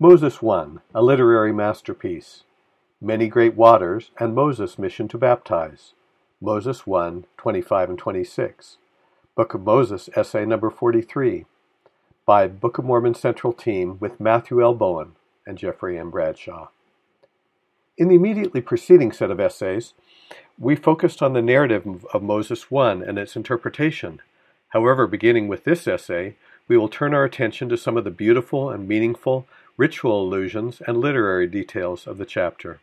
Moses 1, a literary masterpiece. Many Great Waters and Moses' Mission to Baptize. Moses 1, 25 and 26. Book of Moses, essay number 43. By Book of Mormon Central Team with Matthew L. Bowen and Jeffrey M. Bradshaw. In the immediately preceding set of essays, we focused on the narrative of Moses 1 and its interpretation. However, beginning with this essay, we will turn our attention to some of the beautiful and meaningful ritual allusions and literary details of the chapter.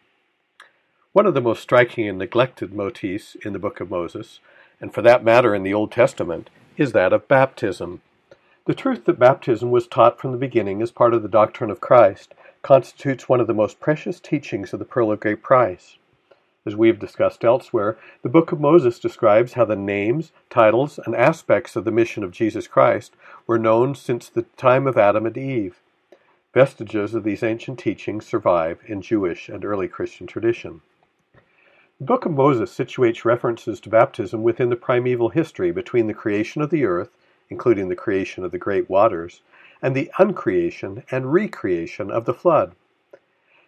One of the most striking and neglected motifs in the book of Moses, and for that matter in the Old Testament, is that of baptism. The truth that baptism was taught from the beginning as part of the doctrine of Christ constitutes one of the most precious teachings of the Pearl of Great Price. As we have discussed elsewhere, the book of Moses describes how the names, titles, and aspects of the mission of Jesus Christ were known since the time of Adam and Eve. Vestiges of these ancient teachings survive in Jewish and early Christian tradition. The book of Moses situates references to baptism within the primeval history between the creation of the earth, including the creation of the great waters, and the uncreation and recreation of the flood.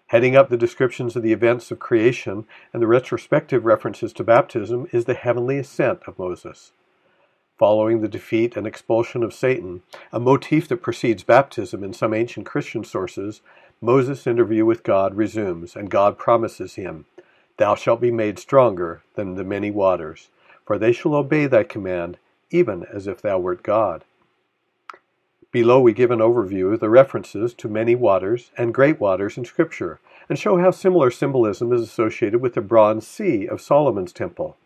Heading up the descriptions of the events of creation and the retrospective references to baptism is the heavenly ascent of Moses. Following the defeat and expulsion of Satan, a motif that precedes baptism in some ancient Christian sources, Moses' interview with God resumes, and God promises him, Thou shalt be made stronger than the many waters, for they shall obey thy command, even as if thou wert God. Below we give an overview of the references to many waters and great waters in Scripture, and show how similar symbolism is associated with the bronze sea of Solomon's temple.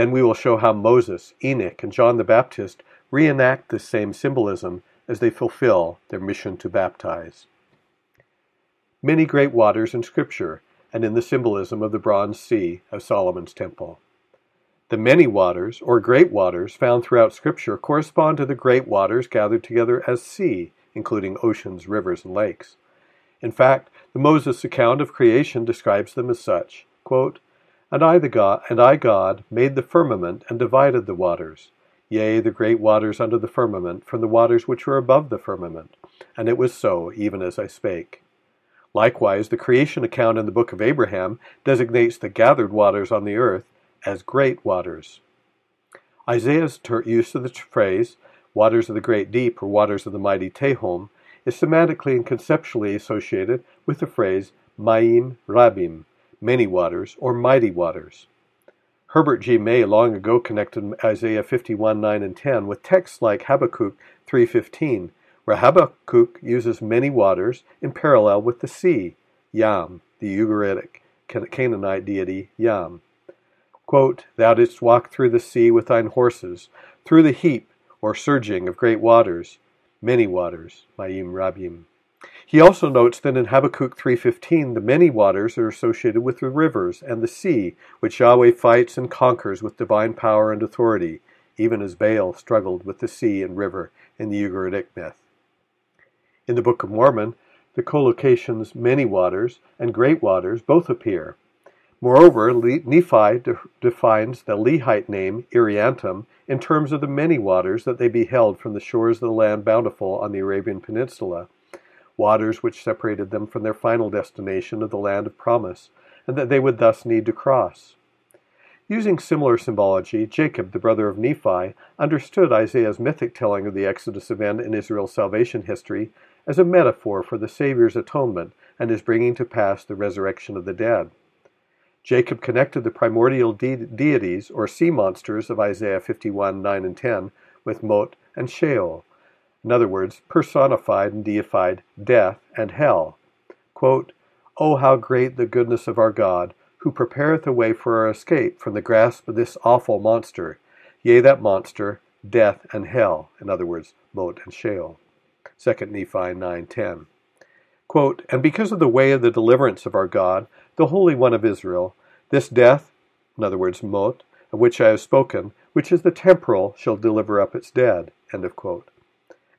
Then we will show how Moses, Enoch, and John the Baptist reenact this same symbolism as they fulfill their mission to baptize. Many great waters in Scripture, and in the symbolism of the bronze sea of Solomon's temple. The many waters, or great waters, found throughout Scripture correspond to the great waters gathered together as sea, including oceans, rivers, and lakes. In fact, the Moses account of creation describes them as such. Quote, and I, the God, and I, God, made the firmament and divided the waters, yea, the great waters under the firmament, from the waters which were above the firmament. And it was so, even as I spake. Likewise, the creation account in the book of Abraham designates the gathered waters on the earth as great waters. Isaiah's ter- use of the phrase, waters of the great deep or waters of the mighty Tehom, is semantically and conceptually associated with the phrase Mayim Rabim, many waters or mighty waters. Herbert G. May long ago connected Isaiah 51, 9, and 10 with texts like Habakkuk 3.15, where Habakkuk uses many waters in parallel with the sea, Yam, the Ugaritic Canaanite deity Yam. Quote, Thou didst walk through the sea with thine horses, through the heap or surging of great waters, many waters, Mayim Rabim. He also notes that in Habakkuk 3.15 the many waters are associated with the rivers and the sea, which Yahweh fights and conquers with divine power and authority, even as Baal struggled with the sea and river in the Ugaritic myth. In the Book of Mormon, the collocations many waters and great waters both appear, Moreover, Nephi de- defines the Lehite name Irreantum in terms of the many waters that they beheld from the shores of the land bountiful on the Arabian Peninsula, waters which separated them from their final destination of the land of promise, and that they would thus need to cross. Using similar symbology, Jacob, the brother of Nephi, understood Isaiah's mythic telling of the Exodus event in Israel's salvation history as a metaphor for the Savior's atonement and his bringing to pass the resurrection of the dead. Jacob connected the primordial de- deities or sea monsters of Isaiah 51 9 and 10 with Mot and Sheol. In other words, personified and deified death and hell. Quote, Oh, how great the goodness of our God, who prepareth a way for our escape from the grasp of this awful monster, yea, that monster, death and hell. In other words, Mot and Sheol. 2 Nephi 9:10. Quote, and because of the way of the deliverance of our God, the Holy One of Israel, this death, in other words, Mot, of which I have spoken, which is the temporal, shall deliver up its dead. End of quote.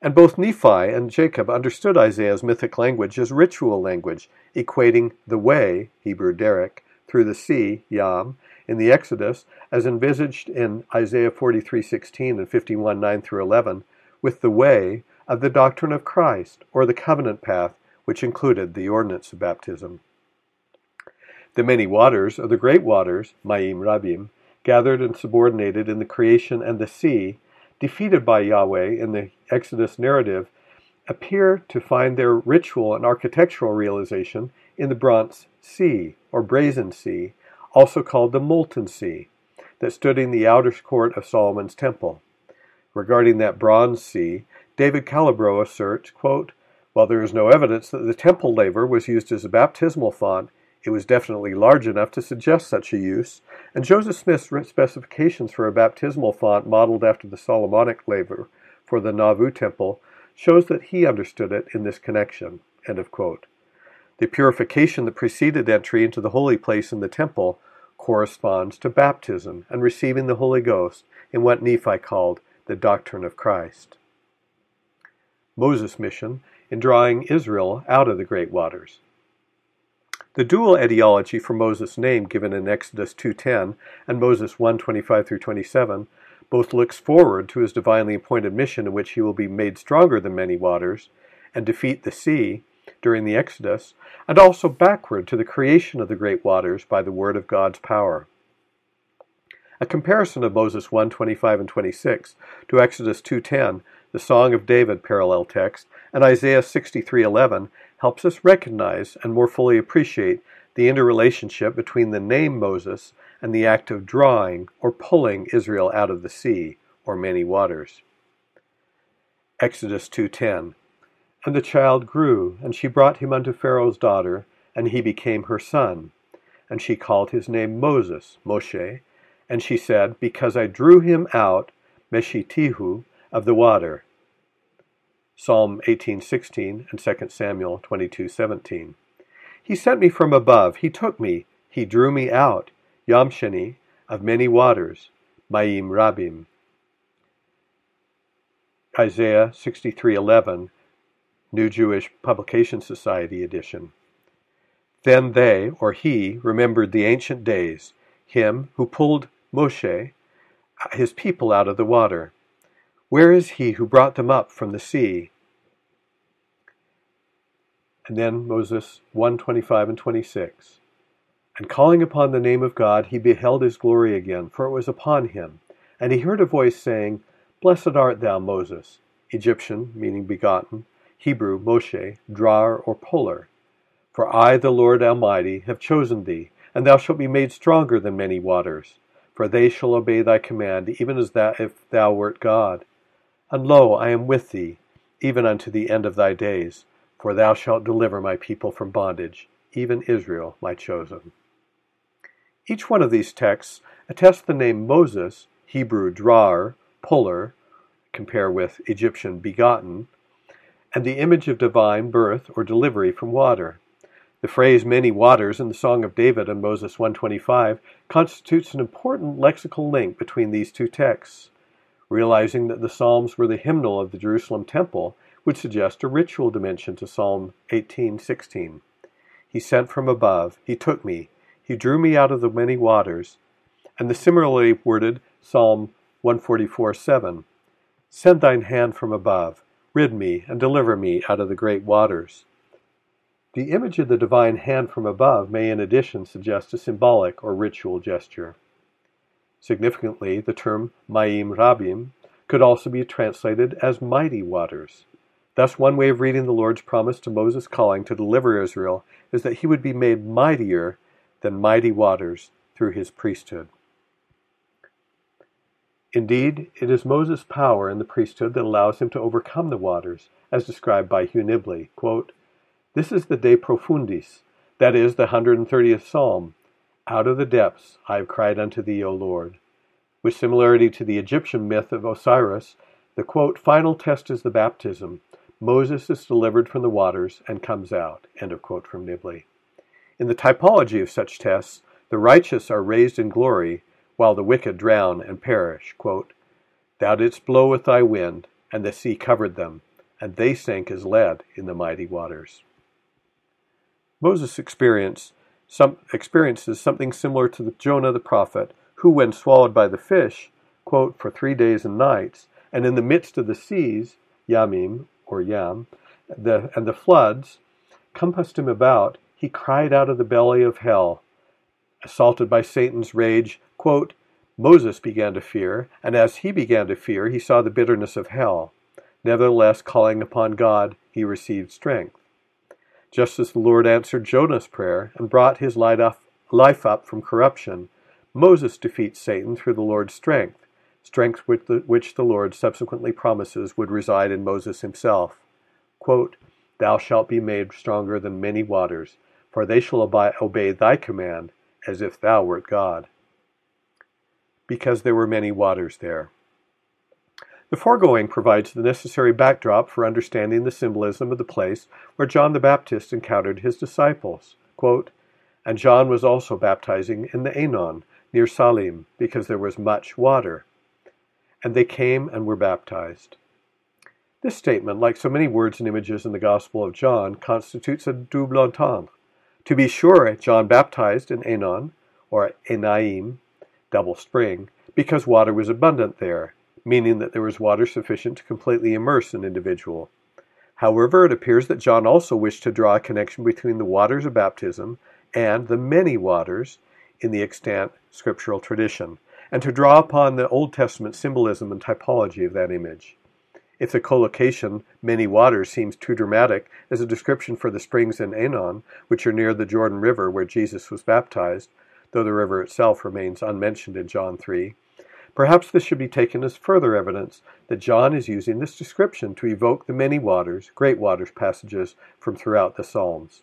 And both Nephi and Jacob understood Isaiah's mythic language as ritual language, equating the way, Hebrew derek, through the sea, Yam, in the Exodus, as envisaged in Isaiah 43:16 and 51:9 through 11, with the way of the doctrine of Christ, or the covenant path, which included the ordinance of baptism. The many waters, or the great waters, Mayim Rabim, gathered and subordinated in the creation and the sea, defeated by Yahweh in the Exodus narrative, appear to find their ritual and architectural realization in the Bronze Sea, or Brazen Sea, also called the Molten Sea, that stood in the outer court of Solomon's temple. Regarding that Bronze Sea, David Calabro asserts, quote, While there is no evidence that the temple laver was used as a baptismal font, it was definitely large enough to suggest such a use, and Joseph Smith's specifications for a baptismal font modeled after the Solomonic laver for the Nauvoo temple shows that he understood it in this connection. The purification that preceded entry into the holy place in the temple corresponds to baptism and receiving the Holy Ghost in what Nephi called the doctrine of Christ. Moses' mission in drawing Israel out of the great waters. The dual etiology for Moses' name given in Exodus 2.10 and Moses 1.25 through 27 both looks forward to his divinely appointed mission in which he will be made stronger than many waters and defeat the sea during the Exodus, and also backward to the creation of the great waters by the word of God's power. A comparison of Moses 1:25 and 26 to Exodus 2:10, the Song of David parallel text, and Isaiah 63:11 helps us recognize and more fully appreciate the interrelationship between the name Moses and the act of drawing or pulling Israel out of the sea or many waters. Exodus 2:10 And the child grew, and she brought him unto Pharaoh's daughter, and he became her son. And she called his name Moses, Moshe, and she said, Because I drew him out, Meshitihu, of the water. Psalm 18:16 and 2 Samuel 22:17. He sent me from above, he took me, he drew me out, Yamsheni, of many waters, Mayim Rabim. Isaiah 63:11, New Jewish Publication Society edition. Then they, or he, remembered the ancient days, him who pulled Moshe, his people out of the water. Where is he who brought them up from the sea? And then Moses 125 and 26. And calling upon the name of God, he beheld his glory again, for it was upon him. And he heard a voice saying, Blessed art thou, Moses, Egyptian, meaning begotten, Hebrew, Moshe, drawer or puller. For I, the Lord Almighty, have chosen thee, and thou shalt be made stronger than many waters. For they shall obey thy command, even as thou, if thou wert God. And lo, I am with thee, even unto the end of thy days for thou shalt deliver my people from bondage, even Israel, my chosen. Each one of these texts attests the name Moses, Hebrew drawer, puller, compare with Egyptian begotten, and the image of divine birth or delivery from water. The phrase many waters in the Song of David in Moses 125 constitutes an important lexical link between these two texts. Realizing that the Psalms were the hymnal of the Jerusalem temple, would suggest a ritual dimension to Psalm 18:16. He sent from above, he took me, he drew me out of the many waters, and the similarly worded Psalm 144:7. Send thine hand from above, rid me and deliver me out of the great waters. The image of the divine hand from above may in addition suggest a symbolic or ritual gesture. Significantly, the term Mayim Rabim could also be translated as mighty waters. Thus, one way of reading the Lord's promise to Moses' calling to deliver Israel is that he would be made mightier than mighty waters through his priesthood. Indeed, it is Moses' power in the priesthood that allows him to overcome the waters, as described by Hugh Nibley. Quote, this is the De Profundis, that is, the 130th Psalm. Out of the depths I have cried unto thee, O Lord. With similarity to the Egyptian myth of Osiris, the quote, final test is the baptism, Moses is delivered from the waters and comes out. End of quote from Nibley. In the typology of such tests, the righteous are raised in glory, while the wicked drown and perish. Quote, Thou didst blow with thy wind, and the sea covered them, and they sank as lead in the mighty waters. Moses experience, some, experiences something similar to the Jonah the prophet, who, when swallowed by the fish, quote, for three days and nights, and in the midst of the seas, Yamim, or Yam, the, and the floods, compassed him about, he cried out of the belly of hell. Assaulted by Satan's rage, quote, Moses began to fear, and as he began to fear, he saw the bitterness of hell. Nevertheless, calling upon God, he received strength. Just as the Lord answered Jonah's prayer and brought his life up from corruption, Moses defeats Satan through the Lord's strength, strength which the Lord subsequently promises would reside in Moses himself. Quote, Thou shalt be made stronger than many waters, for they shall obey thy command, as if thou wert God. Because there were many waters there. The foregoing provides the necessary backdrop for understanding the symbolism of the place where John the Baptist encountered his disciples. Quote, and John was also baptizing in the Aenon, near Salim, because there was much water. And they came and were baptized. This statement, like so many words and images in the Gospel of John, constitutes a double entendre. To be sure, John baptized in Aenon, or Enaim, double spring, because water was abundant there, meaning that there was water sufficient to completely immerse an individual. However, it appears that John also wished to draw a connection between the waters of baptism and the many waters in the extant scriptural tradition, and to draw upon the Old Testament symbolism and typology of that image. If the collocation, many waters, seems too dramatic as a description for the springs in Aenon, which are near the Jordan River where Jesus was baptized, though the river itself remains unmentioned in John 3, Perhaps this should be taken as further evidence that John is using this description to evoke the many waters, great waters passages from throughout the Psalms.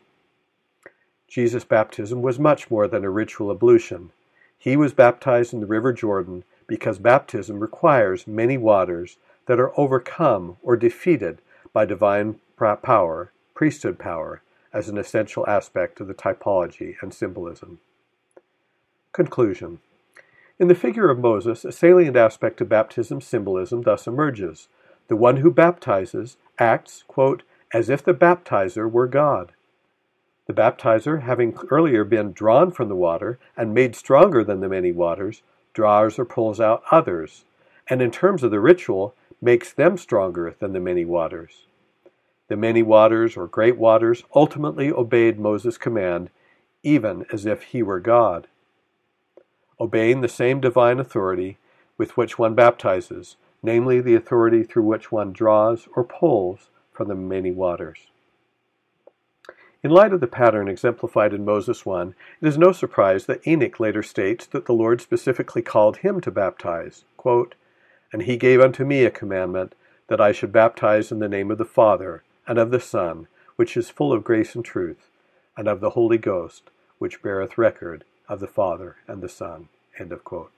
Jesus' baptism was much more than a ritual ablution. He was baptized in the river Jordan because baptism requires many waters that are overcome or defeated by divine power, priesthood power, as an essential aspect of the typology and symbolism. Conclusion in the figure of Moses, a salient aspect of baptism symbolism thus emerges. The one who baptizes acts, quote, as if the baptizer were God. The baptizer, having earlier been drawn from the water and made stronger than the many waters, draws or pulls out others, and in terms of the ritual, makes them stronger than the many waters. The many waters, or great waters, ultimately obeyed Moses' command, even as if he were God obeying the same divine authority with which one baptizes, namely the authority through which one draws or pulls from the many waters. In light of the pattern exemplified in Moses 1, it is no surprise that Enoch later states that the Lord specifically called him to baptize. Quote, and he gave unto me a commandment that I should baptize in the name of the Father, and of the Son, which is full of grace and truth, and of the Holy Ghost, which beareth record of the Father and the Son. End of quote.